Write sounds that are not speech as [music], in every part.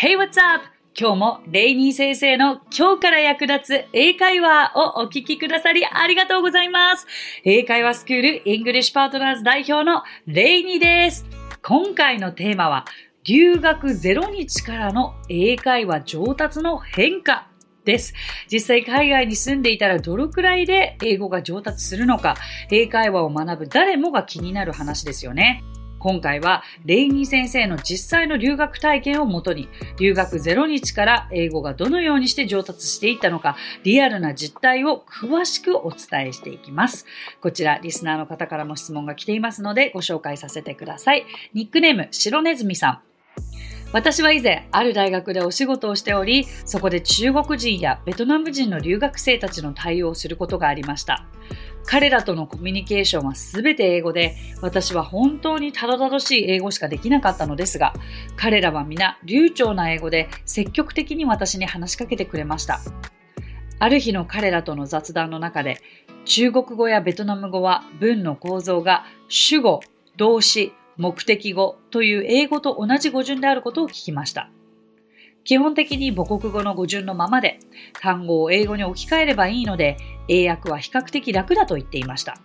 Hey, what's up? 今日もレイニー先生の今日から役立つ英会話をお聞きくださりありがとうございます。英会話スクール English Partners 代表のレイニーです。今回のテーマは留学0日からの英会話上達の変化です。実際海外に住んでいたらどのくらいで英語が上達するのか、英会話を学ぶ誰もが気になる話ですよね。今回はレイニー先生の実際の留学体験をもとに留学0日から英語がどのようにして上達していったのかリアルな実態を詳しくお伝えしていきます。こちらリスナーの方からも質問が来ていますのでご紹介させてください。ニックネーム白ネズミさん。私は以前、ある大学でお仕事をしており、そこで中国人やベトナム人の留学生たちの対応をすることがありました。彼らとのコミュニケーションは全て英語で、私は本当にたどたどしい英語しかできなかったのですが、彼らは皆流暢な英語で積極的に私に話しかけてくれました。ある日の彼らとの雑談の中で、中国語やベトナム語は文の構造が主語、動詞、目的語という英語と同じ語順であることを聞きました。基本的に母国語の語順のままで単語を英語に置き換えればいいので英訳は比較的楽だと言っていました。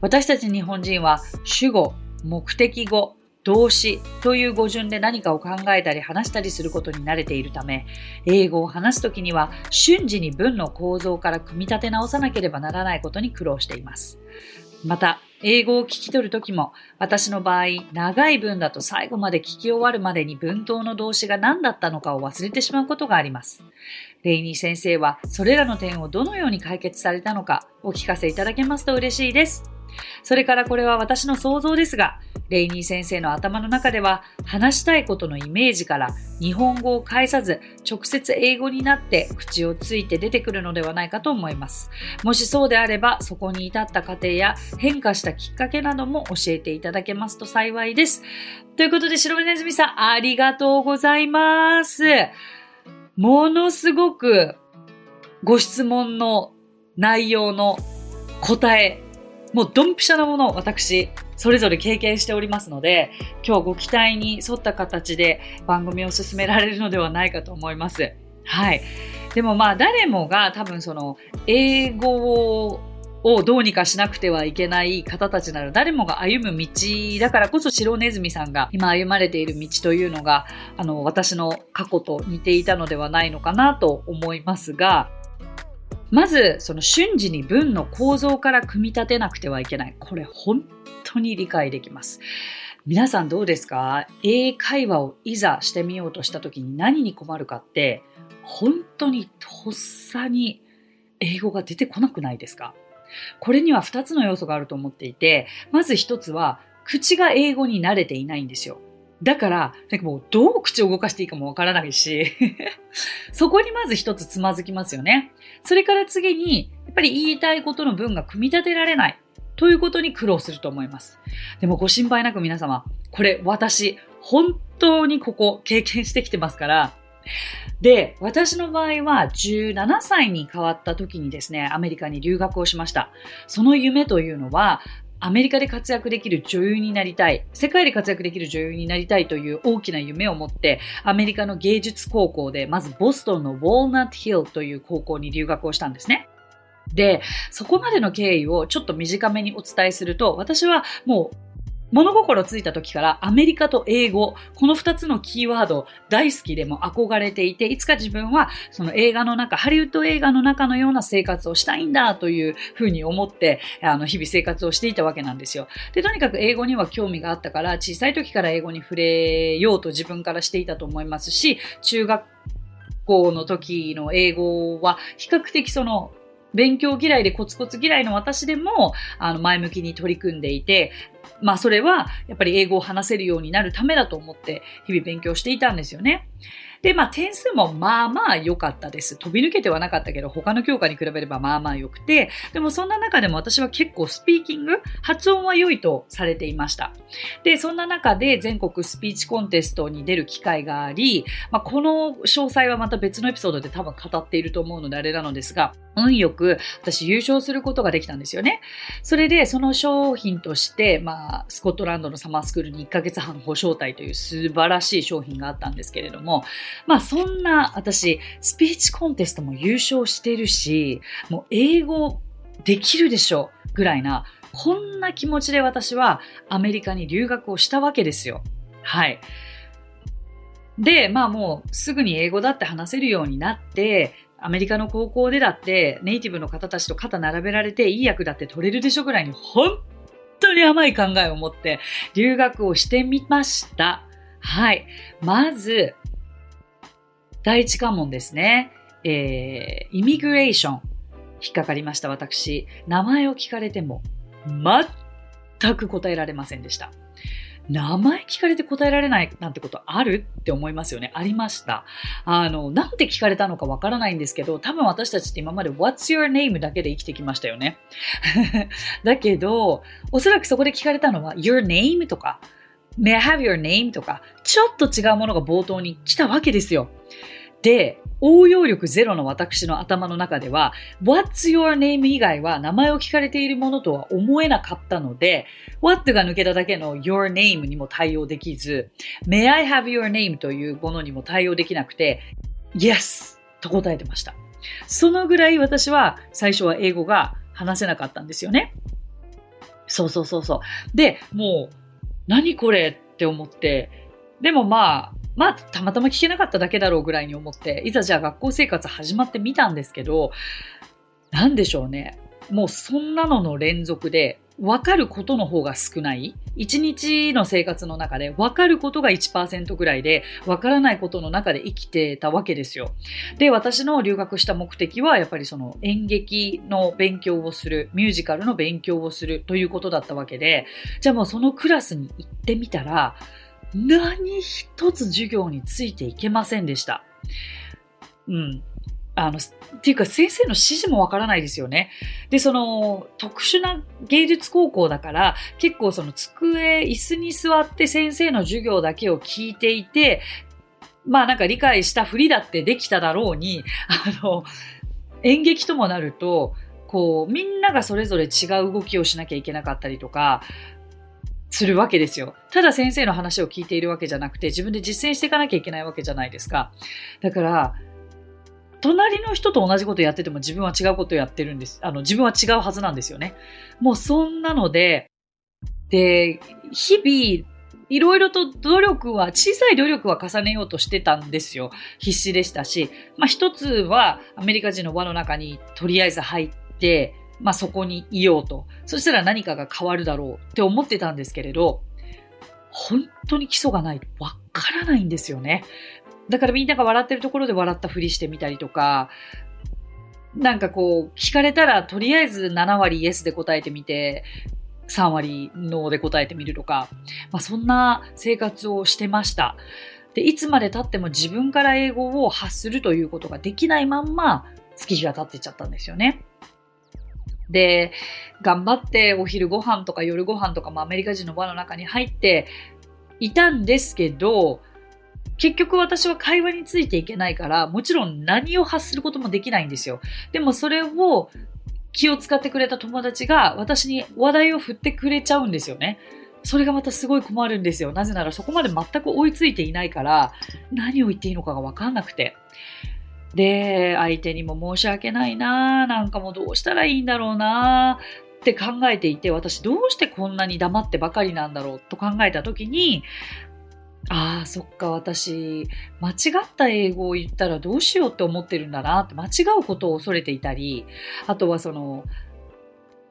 私たち日本人は主語、目的語、動詞という語順で何かを考えたり話したりすることに慣れているため、英語を話すときには瞬時に文の構造から組み立て直さなければならないことに苦労しています。また、英語を聞き取るときも、私の場合、長い文だと最後まで聞き終わるまでに文頭の動詞が何だったのかを忘れてしまうことがあります。レイニー先生は、それらの点をどのように解決されたのか、お聞かせいただけますと嬉しいです。それからこれは私の想像ですが、レイニー先生の頭の中では話したいことのイメージから日本語を返さず直接英語になって口をついて出てくるのではないかと思います。もしそうであればそこに至った過程や変化したきっかけなども教えていただけますと幸いです。ということで白目ネズミさんありがとうございます。ものすごくご質問の内容の答えもうドンピシャなものを私、それぞれ経験しておりますので、今日ご期待に沿った形で番組を進められるのではないかと思います。はい。でもまあ誰もが多分その英語をどうにかしなくてはいけない方たちなら誰もが歩む道だからこそ白ネズミさんが今歩まれている道というのがあの私の過去と似ていたのではないのかなと思いますがまず、その瞬時に文の構造から組み立てなくてはいけない。これ本当に理解できます。皆さんどうですか？英会話をいざしてみようとした時に何に困るかって、本当にとっさに英語が出てこなくないですか？これには2つの要素があると思っていて、まず1つは、口が英語に慣れていないんですよ。だから、なんかもうどう口を動かしていいかもわからないし [laughs] そこにまず一つつまずきますよね。それから次に、やっぱり言いたいことの文が組み立てられないということに苦労すると思います。でもご心配なく皆様、これ私、本当にここ経験してきてますから、で、私の場合は17歳に変わった時にですね、アメリカに留学をしました。その夢というのは、アメリカで活躍できる女優になりたい、世界で活躍できる女優になりたいという大きな夢を持って、アメリカの芸術高校で、まずボストンのウォールナットヒルという高校に留学をしたんですね。で、そこまでの経緯をちょっと短めにお伝えすると、私はもう物心ついた時からアメリカと英語、この二つのキーワード大好きでも憧れていて、いつか自分はその映画の中、ハリウッド映画の中のような生活をしたいんだというふうに思って、あの、日々生活をしていたわけなんですよ。で、とにかく英語には興味があったから、小さい時から英語に触れようと自分からしていたと思いますし、中学校の時の英語は比較的その勉強嫌いでコツコツ嫌いの私でも、あの、前向きに取り組んでいて、まあそれはやっぱり英語を話せるようになるためだと思って日々勉強していたんですよね。で、まあ点数もまあまあ良かったです。飛び抜けてはなかったけど、他の教科に比べればまあまあ良くて、でもそんな中でも私は結構スピーキング、発音は良いとされていました。で、そんな中で全国スピーチコンテストに出る機会があり、まあ、この詳細はまた別のエピソードで多分語っていると思うのであれなのですが、運よく私優勝することができたんですよね。それでその商品として、まあ、スコットランドのサマースクールに1ヶ月半ご招待という素晴らしい商品があったんですけれど、も、まあそんな私、スピーチコンテストも優勝してるし、もう英語できるでしょぐらいな、こんな気持ちで私はアメリカに留学をしたわけですよ。はい。で、まあもうすぐに英語だって話せるようになって、アメリカの高校でだってネイティブの方たちと肩並べられていい役だって取れるでしょぐらいに本当に甘い考えを持って留学をしてみました。はい。まず、第一関門ですね。えー、イミグレーション。引っかかりました、私。名前を聞かれても、全く答えられませんでした。名前聞かれて答えられないなんてことあるって思いますよね。ありました。あの、なんて聞かれたのかわからないんですけど、多分私たちって今まで What's your name? だけで生きてきましたよね。[laughs] だけど、おそらくそこで聞かれたのは Your name? とか May I have your name? とか、ちょっと違うものが冒頭に来たわけですよ。で、応用力ゼロの私の頭の中では、What's your name 以外は名前を聞かれているものとは思えなかったので、What が抜けただけの your name にも対応できず、May I have your name というものにも対応できなくて、Yes! と答えてました。そのぐらい私は最初は英語が話せなかったんですよね。そうそうそうそう。で、もう、何これって思って、でもまあ、まあ、たまたま聞けなかっただけだろうぐらいに思って、いざじゃあ学校生活始まってみたんですけど、なんでしょうね。もうそんなのの連続で、分かることの方が少ない。一日の生活の中で分かることが1%ぐらいで、分からないことの中で生きてたわけですよ。で、私の留学した目的は、やっぱりその演劇の勉強をする、ミュージカルの勉強をするということだったわけで、じゃあもうそのクラスに行ってみたら、何一つ授業についていけませんでした。うん。あの、っていうか先生の指示もわからないですよね。で、その特殊な芸術高校だから結構その机、椅子に座って先生の授業だけを聞いていて、まあなんか理解したふりだってできただろうに、あの、演劇ともなると、こう、みんながそれぞれ違う動きをしなきゃいけなかったりとか、するわけですよ。ただ先生の話を聞いているわけじゃなくて、自分で実践していかなきゃいけないわけじゃないですか。だから、隣の人と同じことやってても自分は違うことをやってるんです。あの、自分は違うはずなんですよね。もうそんなので、で、日々、いろいろと努力は、小さい努力は重ねようとしてたんですよ。必死でしたし。まあ一つはアメリカ人の輪の中にとりあえず入って、まあそこにいようと。そしたら何かが変わるだろうって思ってたんですけれど、本当に基礎がないとわからないんですよね。だからみんなが笑ってるところで笑ったふりしてみたりとか、なんかこう、聞かれたらとりあえず7割イエスで答えてみて、3割ノーで答えてみるとか、まあそんな生活をしてました。で、いつまで経っても自分から英語を発するということができないまんま月日が経ってっちゃったんですよね。で、頑張ってお昼ご飯とか夜ご飯とかもアメリカ人の輪の中に入っていたんですけど、結局私は会話についていけないから、もちろん何を発することもできないんですよ。でもそれを気を使ってくれた友達が私に話題を振ってくれちゃうんですよね。それがまたすごい困るんですよ。なぜならそこまで全く追いついていないから、何を言っていいのかがわかんなくて。で、相手にも申し訳ないななんかもうどうしたらいいんだろうなって考えていて、私どうしてこんなに黙ってばかりなんだろうと考えた時に、ああ、そっか、私、間違った英語を言ったらどうしようって思ってるんだなって、間違うことを恐れていたり、あとはその、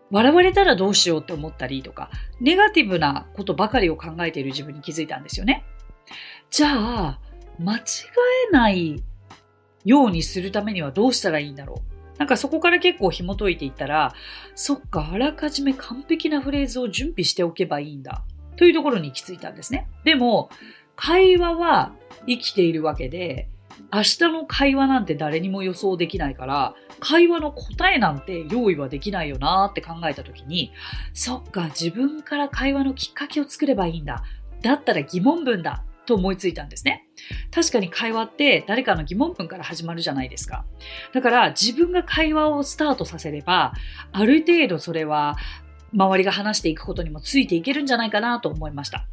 笑われたらどうしようって思ったりとか、ネガティブなことばかりを考えている自分に気づいたんですよね。じゃあ、間違えないようにするためにはどうしたらいいんだろうなんかそこから結構紐解いていったら、そっか、あらかじめ完璧なフレーズを準備しておけばいいんだ。というところに行き着いたんですね。でも、会話は生きているわけで、明日の会話なんて誰にも予想できないから、会話の答えなんて用意はできないよなって考えた時に、そっか、自分から会話のきっかけを作ればいいんだ。だったら疑問文だ。と思いついたんですね。確かに会話って誰かの疑問文から始まるじゃないですか。だから自分が会話をスタートさせれば、ある程度それは周りが話していくことにもついていけるんじゃないかなと思いました。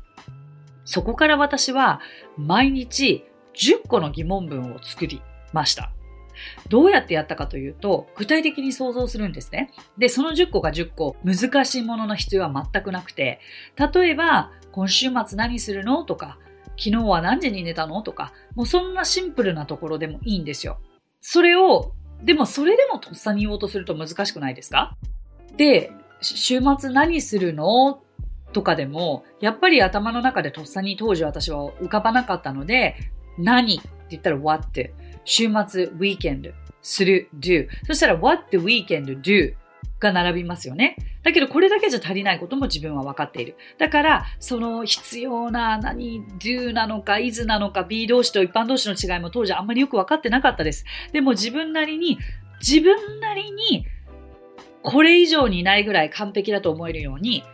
そこから私は毎日10個の疑問文を作りました。どうやってやったかというと、具体的に想像するんですね。で、その10個が10個、難しいものの必要は全くなくて、例えば、今週末何するの？とか、昨日は何時に寝たの？とか、もうそんなシンプルなところでもいいんですよ。それを、でもそれでもとっさに言おうとすると難しくないですか？で、週末何するの？とかでも、やっぱり頭の中でとっさに当時私は浮かばなかったので、何って言ったら what 週末 weekend する？do そしたら what the weekend do が並びますよね。だけどこれだけじゃ足りないことも自分は分かっている。だからその必要な何 do なのか is なのか be 動詞と一般動詞の違いも当時あんまりよく分かってなかったです。でも自分なりに自分なりにこれ以上にないぐらい完璧だと思えるように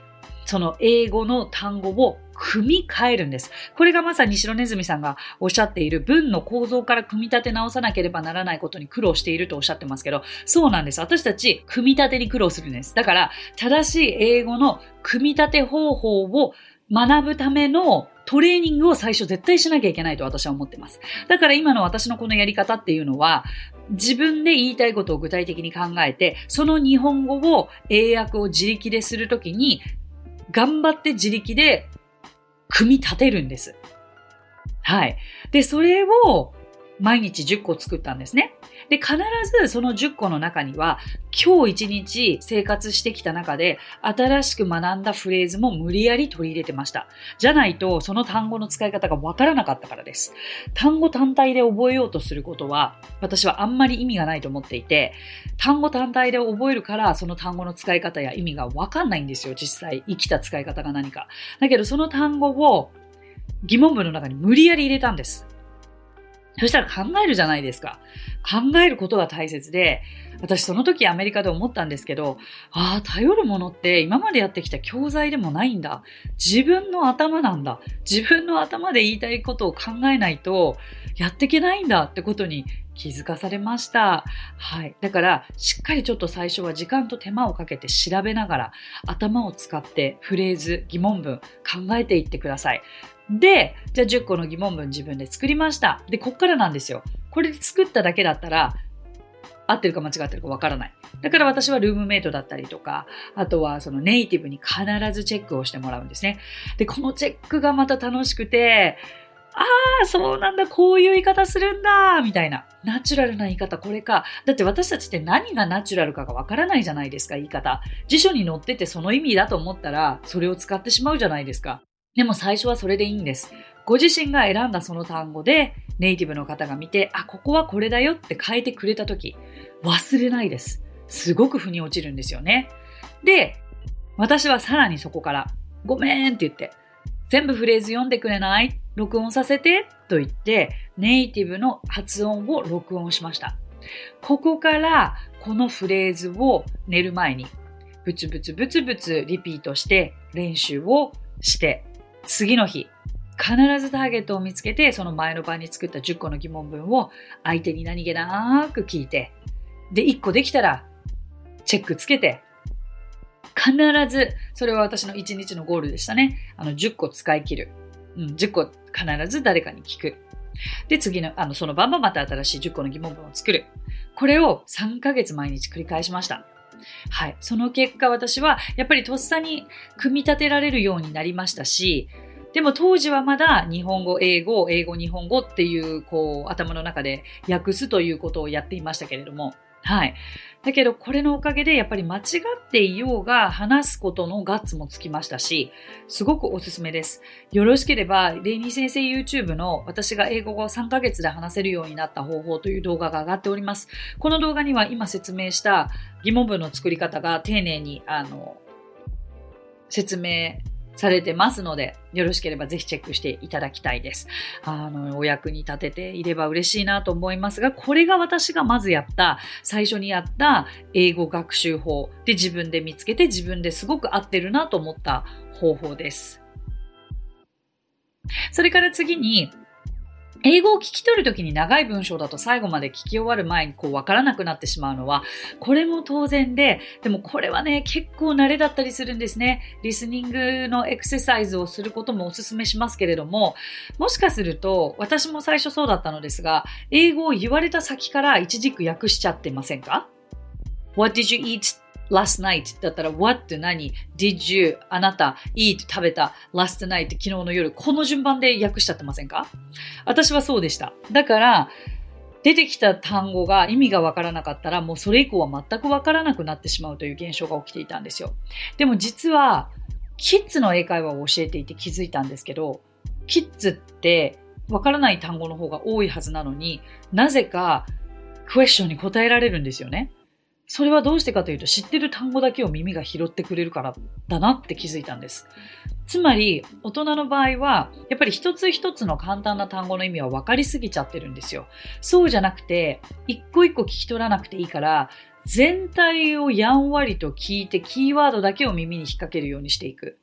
その英語の単語を組み替えるんです。これがまさに白ネズミさんがおっしゃっている文の構造から組み立て直さなければならないことに苦労しているとおっしゃってますけど、そうなんです。私たち組み立てに苦労するんです。だから、正しい英語の組み立て方法を学ぶためのトレーニングを最初絶対しなきゃいけないと私は思ってます。だから今の私のこのやり方っていうのは、自分で言いたいことを具体的に考えて、その日本語を英訳を自力でするときに、頑張って自力で組み立てるんです。はい。で、それを毎日10個作ったんですね。で、必ずその10個の中には、今日一日生活してきた中で、新しく学んだフレーズも無理やり取り入れてました。じゃないと、その単語の使い方がわからなかったからです。単語単体で覚えようとすることは、私はあんまり意味がないと思っていて、単語単体で覚えるから、その単語の使い方や意味がわかんないんですよ、実際。生きた使い方が何か。だけど、その単語を疑問文の中に無理やり入れたんです。そしたら考えるじゃないですか。考えることが大切で、私その時アメリカで思ったんですけど、ああ、頼るものって今までやってきた教材でもないんだ。自分の頭なんだ。自分の頭で言いたいことを考えないとやっていけないんだってことに気づかされました。はい。だから、しっかりちょっと最初は時間と手間をかけて調べながら、頭を使ってフレーズ、疑問文考えていってください。で、じゃあ10個の疑問文自分で作りました。で、こっからなんですよ。これ作っただけだったら、合ってるか間違ってるかわからない。だから私はルームメイトだったりとか、あとはそのネイティブに必ずチェックをしてもらうんですね。で、このチェックがまた楽しくて、ああ、そうなんだ、こういう言い方するんだ、みたいな。ナチュラルな言い方、これか。だって私たちって何がナチュラルかがわからないじゃないですか、言い方。辞書に載っててその意味だと思ったら、それを使ってしまうじゃないですか。でも最初はそれでいいんです。ご自身が選んだその単語でネイティブの方が見て、あ、ここはこれだよって変えてくれたとき、忘れないです。すごく腑に落ちるんですよね。で、私はさらにそこから、ごめんって言って、全部フレーズ読んでくれない？録音させて？と言って、ネイティブの発音を録音しました。ここからこのフレーズを寝る前にブツブツブツブツリピートして練習をして次の日、必ずターゲットを見つけて、その前の晩に作った10個の疑問文を相手に何気なく聞いて、で、1個できたら、チェックつけて、必ず、それは私の1日のゴールでしたね。あの、10個使い切る。うん、10個必ず誰かに聞く。で、次の、あの、その晩もまた新しい10個の疑問文を作る。これを3ヶ月毎日繰り返しました。はい。その結果私はやっぱりとっさに組み立てられるようになりましたし、でも当時はまだ日本語、英語、英語、日本語っていう、こう、頭の中で訳すということをやっていましたけれども、はい。だけど、これのおかげで、やっぱり間違っていようが、話すことのガッツもつきましたし、すごくおすすめです。よろしければ、レイニー先生 YouTube の私が英語を3ヶ月で話せるようになった方法という動画が上がっております。この動画には今説明した疑問文の作り方が丁寧に、あの、説明されてますので、よろしければぜひチェックしていただきたいです。あの、お役に立てていれば嬉しいなと思いますが、これが私がまずやった、最初にやった英語学習法で自分で見つけて自分ですごく合ってるなと思った方法です。それから次に、英語を聞き取るときに長い文章だと最後まで聞き終わる前にこう分からなくなってしまうのは、これも当然で、でもこれはね、結構慣れだったりするんですね。リスニングのエクササイズをすることもお勧めしますけれども、もしかすると、私も最初そうだったのですが、英語を言われた先から一軸訳しちゃってませんか ?What did you eat last night だったら what って何？did you あなた eat 食べた？last night 昨日の夜この順番で訳しちゃってませんか？私はそうでした。だから出てきた単語が意味がわからなかったらもうそれ以降は全くわからなくなってしまうという現象が起きていたんですよ。でも実はキッズの英会話を教えていて気づいたんですけどキッズってわからない単語の方が多いはずなのになぜかクエスチョンに答えられるんですよね。それはどうしてかというと知ってる単語だけを耳が拾ってくれるからだなって気づいたんです。つまり大人の場合はやっぱり一つ一つの簡単な単語の意味は分かりすぎちゃってるんですよ。そうじゃなくて一個一個聞き取らなくていいから全体をやんわりと聞いてキーワードだけを耳に引っ掛けるようにしていく。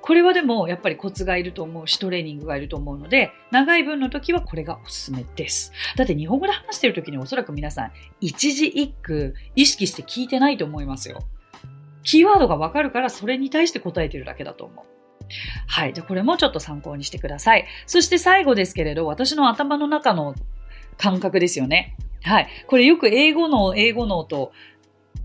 これはでもやっぱりコツがいると思うしトレーニングがいると思うので長い文の時はこれがおすすめです。だって日本語で話してる時におそらく皆さん一字一句意識して聞いてないと思いますよ。キーワードがわかるからそれに対して答えてるだけだと思う。はい。じゃこれもちょっと参考にしてください。そして最後ですけれど、私の頭の中の感覚ですよね。はい。これよく英語脳、英語脳と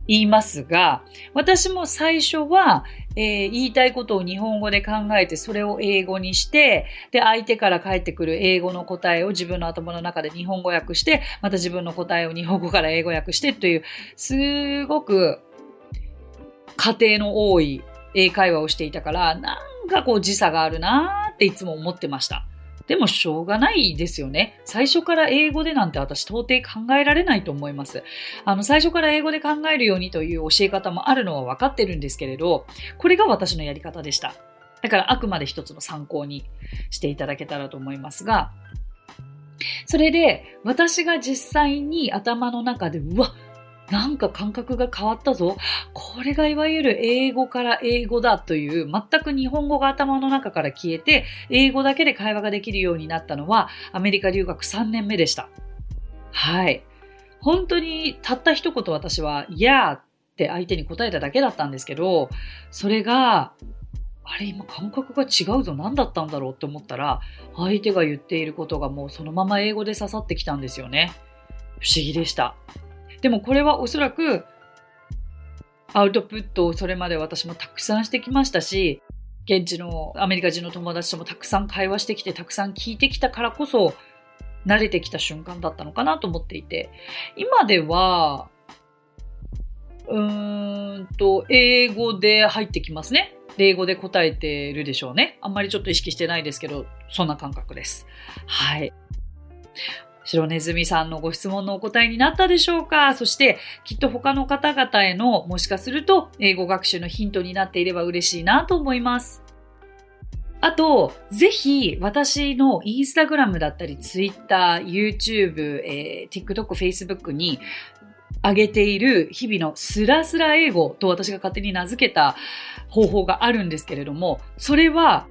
言いますが、私も最初は、えー、言いたいことを日本語で考えて、それを英語にして、で、相手から返ってくる英語の答えを自分の頭の中で日本語訳して、また自分の答えを日本語から英語訳してという、すごく家庭の多い英会話をしていたから、なんかこう時差があるなーっていつも思ってました。でもしょうがないですよね。最初から英語でなんて私到底考えられないと思います。あの、最初から英語で考えるようにという教え方もあるのは分かってるんですけれど、これが私のやり方でした。だからあくまで一つの参考にしていただけたらと思いますが、それで私が実際に頭の中で、うわ、なんか感覚が変わったぞ。これがいわゆる英語から英語だという全く日本語が頭の中から消えて英語だけで会話ができるようになったのはアメリカ留学3年目でした。はい。本当にたった一言私は Yeah って相手に答えただけだったんですけど、それがあれ今感覚が違うぞ何だったんだろうって思ったら相手が言っていることがもうそのまま英語で刺さってきたんですよね。不思議でした。でもこれはおそらくアウトプットをそれまで私もたくさんしてきましたし、現地のアメリカ人の友達ともたくさん会話してきて、たくさん聞いてきたからこそ、慣れてきた瞬間だったのかなと思っていて、今では、うーんと、英語で入ってきますね。英語で答えてるでしょうね。あんまりちょっと意識してないですけど、そんな感覚です。はい。白ネズミさんのご質問のお答えになったでしょうか？そして、きっと他の方々への、もしかすると、英語学習のヒントになっていれば嬉しいなと思います。あと、ぜひ、私のインスタグラムだったり、ツイッター、YouTube、えー、TikTok、Facebook に、上げている日々のスラスラ英語と私が勝手に名付けた方法があるんですけれども、それは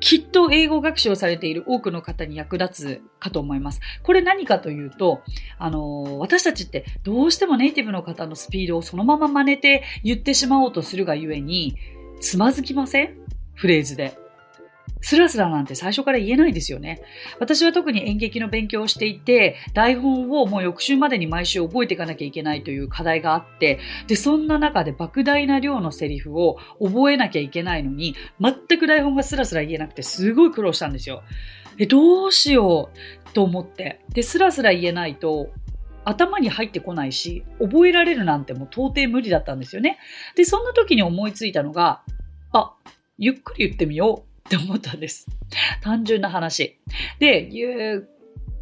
きっと英語学習をされている多くの方に役立つかと思います。これ何かというと、あの、私たちってどうしてもネイティブの方のスピードをそのまま真似て言ってしまおうとするがゆえに、つまずきません？フレーズで。スラスラなんて最初から言えないですよね。私は特に演劇の勉強をしていて、台本をもう翌週までに毎週覚えていかなきゃいけないという課題があって、で、そんな中で莫大な量のセリフを覚えなきゃいけないのに、全く台本がスラスラ言えなくてすごい苦労したんですよ。え、どうしようと思って。で、スラスラ言えないと、頭に入ってこないし、覚えられるなんてもう到底無理だったんですよね。で、そんな時に思いついたのが、あ、ゆっくり言ってみようって思ったんです。単純な話。で、ゆ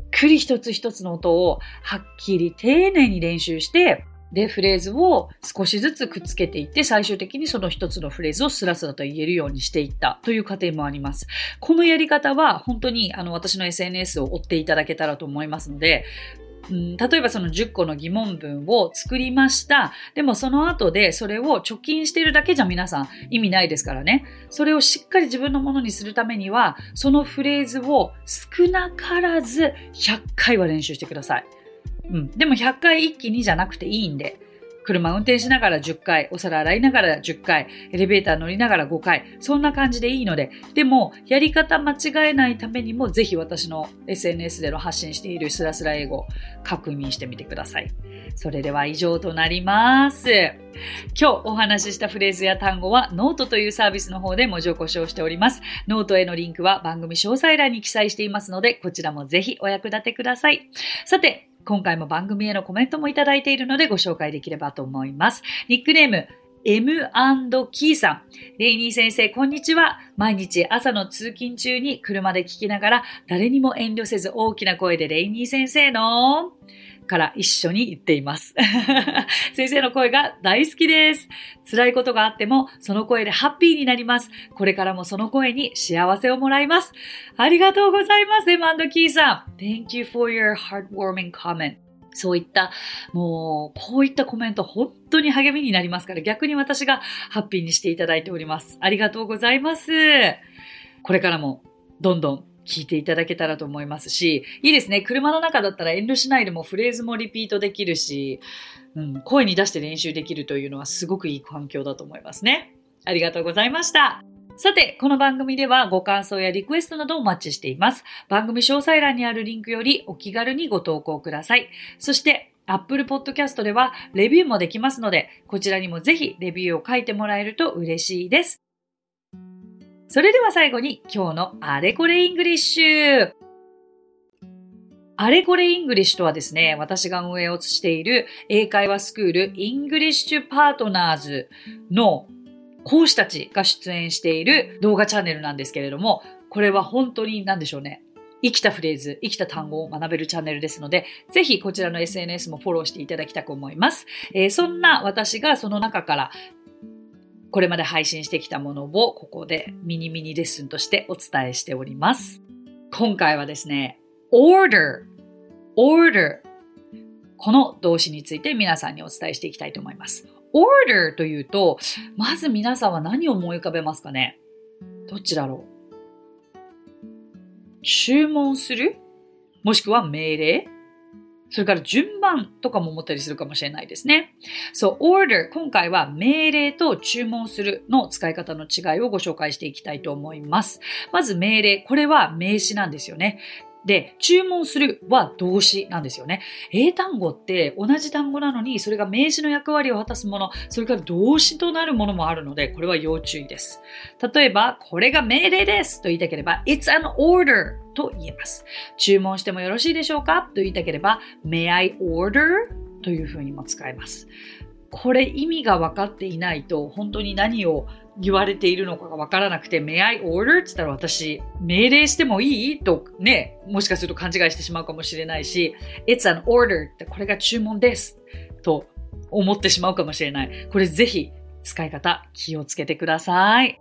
っくり一つ一つの音をはっきり丁寧に練習して、で、フレーズを少しずつくっつけていって、最終的にその一つのフレーズをスラスラと言えるようにしていったという過程もあります。このやり方は本当にあの私の SNS を追っていただけたらと思いますので、うん、例えばその10個の疑問文を作りました。でもその後でそれを貯金してるだけじゃ皆さん意味ないですからね。それをしっかり自分のものにするためには、そのフレーズを少なからず100回は練習してください。うん。でも100回一気にじゃなくていいんで。車運転しながら10回、お皿洗いながら10回、エレベーター乗りながら5回、そんな感じでいいので、でも、やり方間違えないためにも、ぜひ私の SNS での発信しているスラスラ英語、確認してみてください。それでは以上となります。今日お話ししたフレーズや単語はノートというサービスの方で文字起こしをしております。ノートへのリンクは番組詳細欄に記載していますので、こちらもぜひお役立てください。さて、今回も番組へのコメントもいただいているのでご紹介できればと思います。ニックネーム、M&K さん。レイニー先生、こんにちは。毎日朝の通勤中に車で聞きながら、誰にも遠慮せず大きな声でレイニー先生のから一緒に言っています。[laughs] 先生の声が大好きです。辛いことがあっても、その声でハッピーになります。これからもその声に幸せをもらいます。ありがとうございます、エマンドキーさん。Thank you for your heartwarming comment. そういった、もう、こういったコメント本当に励みになりますから、逆に私がハッピーにしていただいております。ありがとうございます。これからも、どんどん聞いていただけたらと思いますし、いいですね。車の中だったら遠慮しないでもフレーズもリピートできるし、うん、声に出して練習できるというのはすごくいい環境だと思いますね。ありがとうございました。さて、この番組ではご感想やリクエストなどをお待ちしています。番組詳細欄にあるリンクよりお気軽にご投稿ください。そして、Apple Podcast ではレビューもできますので、こちらにもぜひレビューを書いてもらえると嬉しいです。それでは最後に今日のあれこれ English。あれこれ English とはですね、私が運営をしている英会話スクール English Partners の講師たちが出演している動画チャンネルなんですけれども、これは本当に何でしょうね。生きたフレーズ、生きた単語を学べるチャンネルですので、ぜひこちらの SNS もフォローしていただきたく思います。えー、そんな私がその中からこれまで配信してきたものをここでミニミニレッスンとしてお伝えしております。今回はですね、order, order この動詞について皆さんにお伝えしていきたいと思います。order というと、まず皆さんは何を思い浮かべますかね？どっちだろう？注文する？もしくは命令？それから順番とかも思ったりするかもしれないですね。そう、order。今回は命令と注文するの使い方の違いをご紹介していきたいと思います。まず命令。これは名詞なんですよね。で、注文するは動詞なんですよね。英単語って同じ単語なのに、それが名詞の役割を果たすもの、それから動詞となるものもあるので、これは要注意です。例えば、これが命令ですと言いたければ、It's an order と言えます。注文してもよろしいでしょうか？と言いたければ、May I order? というふうにも使えます。これ意味が分かっていないと、本当に何を言われているのかがわからなくて、May I order? って言ったら私、命令してもいい？とね、もしかすると勘違いしてしまうかもしれないし、It's an order ってこれが注文ですと思ってしまうかもしれない。これぜひ使い方気をつけてください。